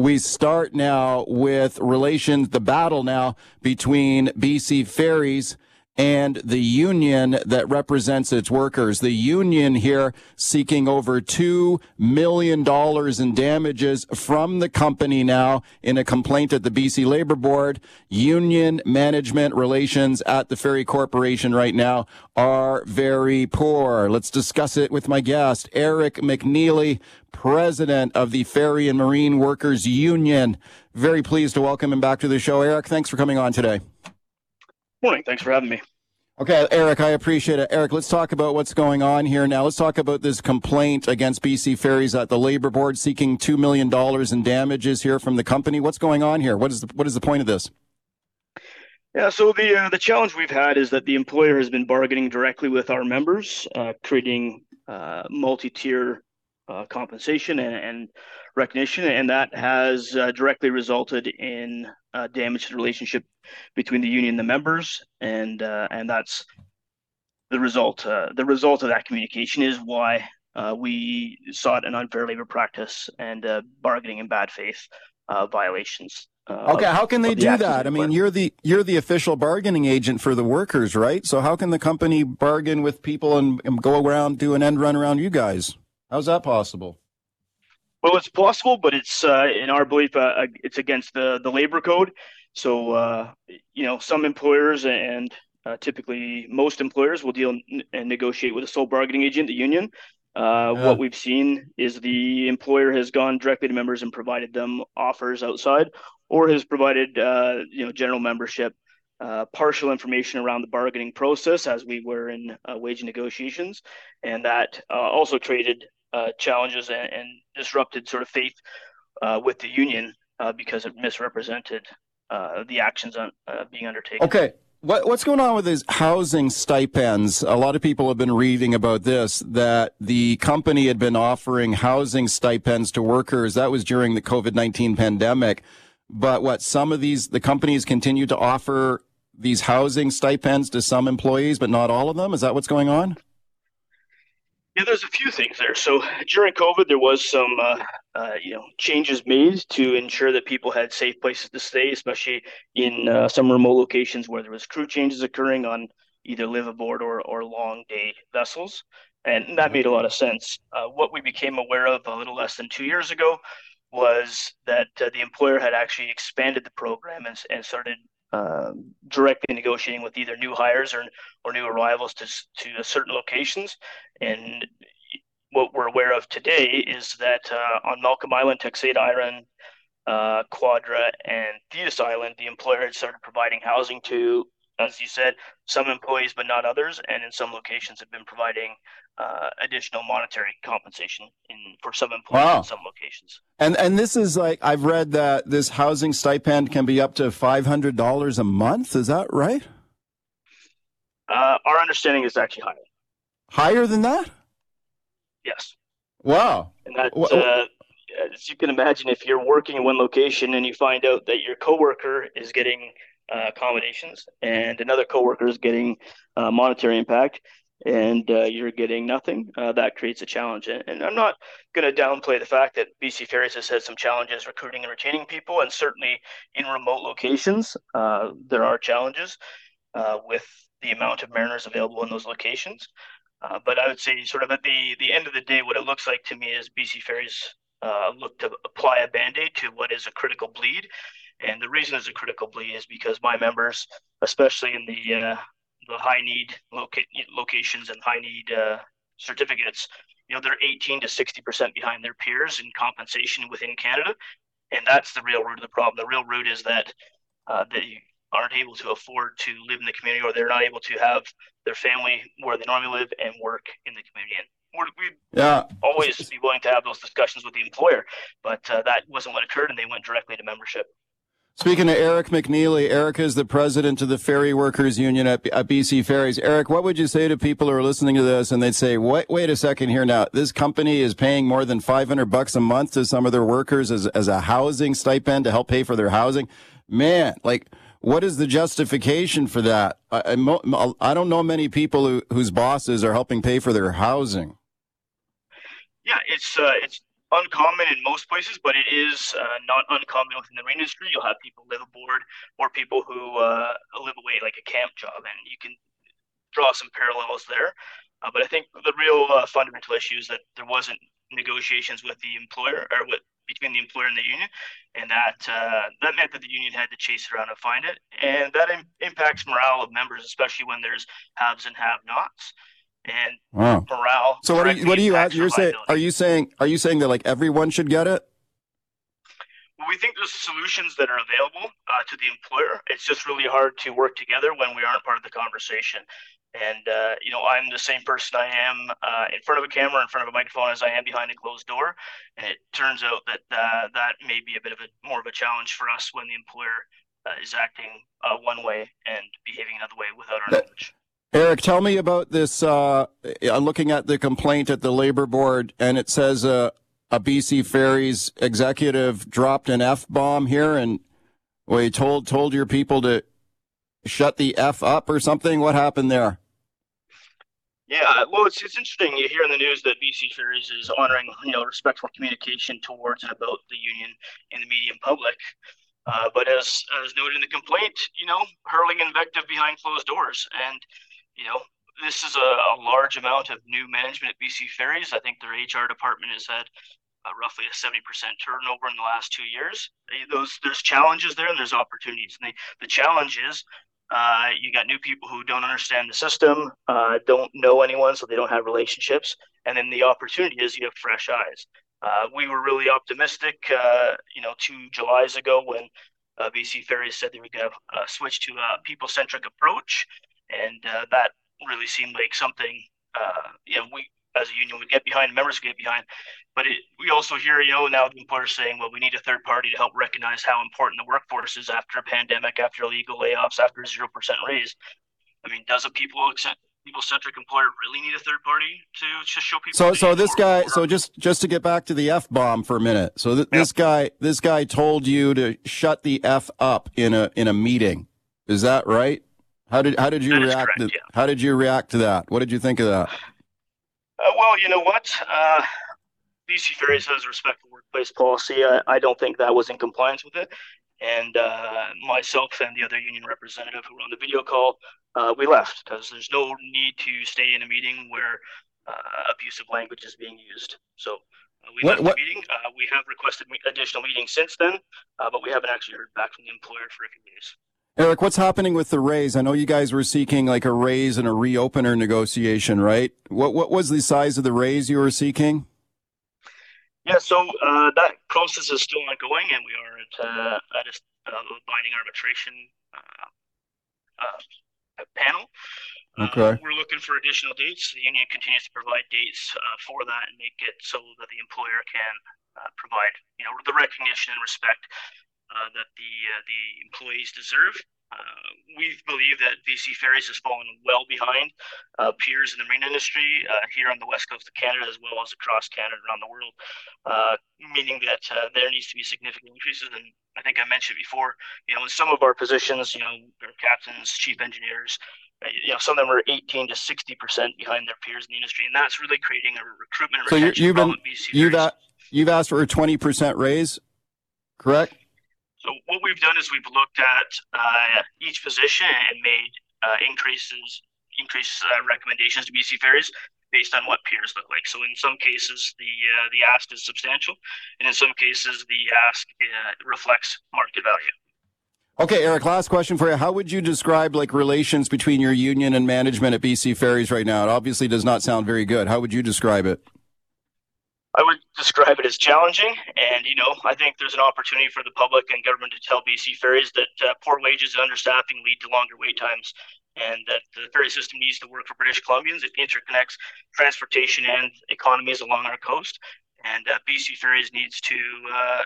we start now with relations, the battle now between BC Ferries and the union that represents its workers. The union here seeking over $2 million in damages from the company now in a complaint at the BC Labor Board. Union management relations at the Ferry Corporation right now are very poor. Let's discuss it with my guest, Eric McNeely, president of the Ferry and Marine Workers Union. Very pleased to welcome him back to the show. Eric, thanks for coming on today. Morning. Thanks for having me. Okay, Eric, I appreciate it. Eric, let's talk about what's going on here now. Let's talk about this complaint against BC Ferries at the Labor Board seeking $2 million in damages here from the company. What's going on here? What is the, what is the point of this? Yeah, so the uh, the challenge we've had is that the employer has been bargaining directly with our members, uh, creating uh, multi-tier uh, compensation and, and, recognition, and that has uh, directly resulted in uh, damage to the relationship between the union and the members, and uh, and that's the result. Uh, the result of that communication is why uh, we sought an unfair labor practice and bargaining in bad faith violations. okay, of, how can they do that? I mean, you're the you're the official bargaining agent for the workers, right? So how can the company bargain with people and, and go around do an end run around you guys? How's that possible? Well, it's possible, but it's uh, in our belief uh, it's against the the labor code. So uh, you know, some employers and uh, typically most employers will deal and negotiate with a sole bargaining agent, the union. Uh, yeah. What we've seen is the employer has gone directly to members and provided them offers outside, or has provided uh, you know general membership uh, partial information around the bargaining process as we were in uh, wage negotiations, and that uh, also created uh, challenges and, and, disrupted sort of faith uh, with the union uh, because it misrepresented the actions on, being undertaken. Okay. What, what's going on with these housing stipends? A lot of people have been reading about this, that the company had been offering housing stipends to workers. That was during the COVID-19 pandemic. But what some of these, the companies continue to offer these housing stipends to some employees, but not all of them? Is that what's going on? Yeah, there's a few things there. So during COVID, there was some, uh, uh, you know, changes made to ensure that people had safe places to stay, especially in uh, some remote locations where there was crew changes occurring on either live aboard or, or long day vessels. And that made a lot of sense. Uh, what we became aware of a little less than two years ago was that uh, the employer had actually expanded the program and, and started um, directly negotiating with either new hires or or new arrivals to to certain locations. And what we're aware of today is that uh, on Malcolm Island, Texada Island, uh, Quadra, and Thetis Island, the employer had started providing housing to as you said, some employees but not others, and in some locations have been providing uh, additional monetary compensation in for some employees wow. in some locations. And and this is like I've read that this housing stipend can be up to five hundred dollars a month. Is that right? Uh, our understanding is actually higher. Higher than that? Yes. Wow. And that, uh, as you can imagine, if you're working in one location and you find out that your coworker is getting uh, accommodations, and another coworker is getting uh, monetary impact, and uh, you're getting nothing, uh, that creates a challenge. And, and I'm not going to downplay the fact that BC Ferries has had some challenges recruiting and retaining people, and certainly in remote locations, uh, there are challenges uh, with the amount of mariners available in those locations. but I would say, sort of at the the end of the day, what it looks like to me is BC Ferries look to apply a band aid to what is a critical bleed and the reason it's a critical bleed is because my members, especially in the uh, the high need loca- locations and high need uh, certificates, you know, they're 18 to 60 percent behind their peers in compensation within Canada, and that's the real root of the problem. The real root is that uh, they aren't able to afford to live in the community, or they're not able to have their family where they normally live and work in the community. And we'd yeah. always be willing to have those discussions with the employer, but uh, that wasn't what occurred, and they went directly to membership. Speaking to Eric McNeely, Eric is the president of the Ferry Workers Union at, at, BC Ferries. Eric, what would you say to people who are listening to this and they'd say, wait, wait a second here now. This company is paying more than 500 bucks a month to some of their workers as, as a housing stipend to help pay for their housing. Man, like, what is the justification for that? I, I, I don't know many people who, whose bosses are helping pay for their housing. Yeah, it's, uh, it's uncommon in most places, but it is uh, not uncommon within the marine industry. You'll have people live aboard or people who uh, live away like a camp job, and you can draw some parallels there. Uh, but I think the real uh, fundamental issue is that there wasn't negotiations with the employer or with between the employer and the union, and that uh, that meant that the union had to chase around and find it, and that Im- impacts morale of members, especially when there's haves and have-nots and wow. morale. So what are you, what are you? You're saying are you saying are you saying that like everyone should get it? Well, we think there's solutions that are available uh, to the employer. It's just really hard to work together when we aren't part of the conversation. And uh, you know, I'm the same person I am uh, in front of a camera, in front of a microphone, as I am behind a closed door. And it turns out that uh, that may be a bit of a more of a challenge for us when the employer uh, is acting uh, one way and behaving another way without our knowledge. Eric, tell me about this. Uh, I'm looking at the complaint at the labor board, and it says uh, a BC Ferries executive dropped an f bomb here, and well, he told told your people to shut the f up or something. What happened there? Yeah, well, it's, it's interesting. You hear in the news that BC Ferries is honoring, you know, respectful communication towards and about the union in the media and public. Uh, but as as noted in the complaint, you know, hurling invective behind closed doors, and you know, this is a, a, large amount of new management at BC Ferries. I think their HR department has had uh, roughly a 70% turnover in the last two years. Those there's challenges there and there's opportunities. And the challenge is uh, you got new people who don't understand the system, uh, don't know anyone, so they don't have relationships. And then the opportunity is you have fresh eyes. Uh, we were really optimistic, uh, you know, two Julys ago when uh, BC Ferries said that we could have switch to a people-centric approach and uh, that really seemed like something uh, you know we as a union would get behind, members would get behind. But it, we also hear, you know, now the employers saying, well, we need a third party to help recognize how important the workforce is after a pandemic, after illegal layoffs, after a zero percent raise. I mean, does a people people centric employer really need a third party to just show people? So, so this guy, so just just to get back to the f bomb for a minute. So th- yeah. this guy, this guy told you to shut the f up in a in a meeting. Is that right? How did how did you that react? Correct, to, yeah. How did you react to that? What did you think of that? Uh, well, you know what, uh, BC Ferries has a respectful workplace policy. I, I, don't think that was in compliance with it, and uh, myself and the other union representative who were on the video call, uh, we left because there's no need to stay in a meeting where uh, abusive language is being used. So. Uh, we what, left what? the meeting. we have requested additional meetings since then, but we haven't actually heard back from the employer for a few days. Eric, what's happening with the raise? I know you guys were seeking like a raise and a reopener negotiation, right? What what was the size of the raise you were seeking? Yeah, so uh, that process is still ongoing, and we are at, uh, at a uh, binding arbitration uh, uh, panel. Uh, okay. we're looking for additional dates. The union continues to provide dates for that and make it so that the employer can provide, you know, the recognition and respect that the uh, the employees deserve. Uh, we believe that BC Ferries has fallen well behind uh, peers in the marine industry uh, here on the west coast of Canada as well as across Canada around the world, uh, meaning that there needs to be significant increases. And I think I mentioned before, you know, in some of our positions, you know, our captains, chief engineers, you know, some of them are 18 to 60 percent behind their peers in the industry, and that's really creating a recruitment. So you've been you've, a, you've asked for a 20 percent raise, correct? So what we've done is we've looked at uh, each position and made uh, increases, increase uh, recommendations to BC Ferries based on what peers look like. So in some cases, the uh, the ask is substantial, and in some cases, the ask uh, reflects market value. Okay, Eric. Last question for you: How would you describe like relations between your union and management at BC Ferries right now? It obviously does not sound very good. How would you describe it? I would describe it as challenging. And, you know, I think there's an opportunity for the public and government to tell BC ferries that uh, poor wages and understaffing lead to longer wait times and that the ferry system needs to work for British Columbians. It interconnects transportation and economies along our coast. And uh, BC Ferries needs to uh,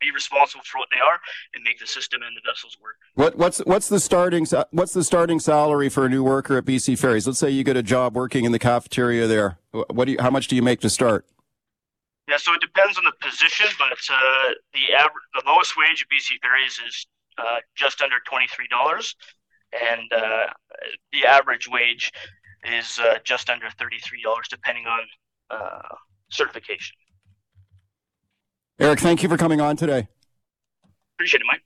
be responsible for what they are and make the system and the vessels work. What, what's what's the starting what's the starting salary for a new worker at BC Ferries? Let's say you get a job working in the cafeteria there. What do you, how much do you make to start? Yeah, so it depends on the position, but uh, the average, the lowest wage at BC Ferries is uh, just under twenty three dollars, and uh, the average wage is uh, just under thirty three dollars, depending on uh, certification. Eric, thank you for coming on today. Appreciate it, Mike.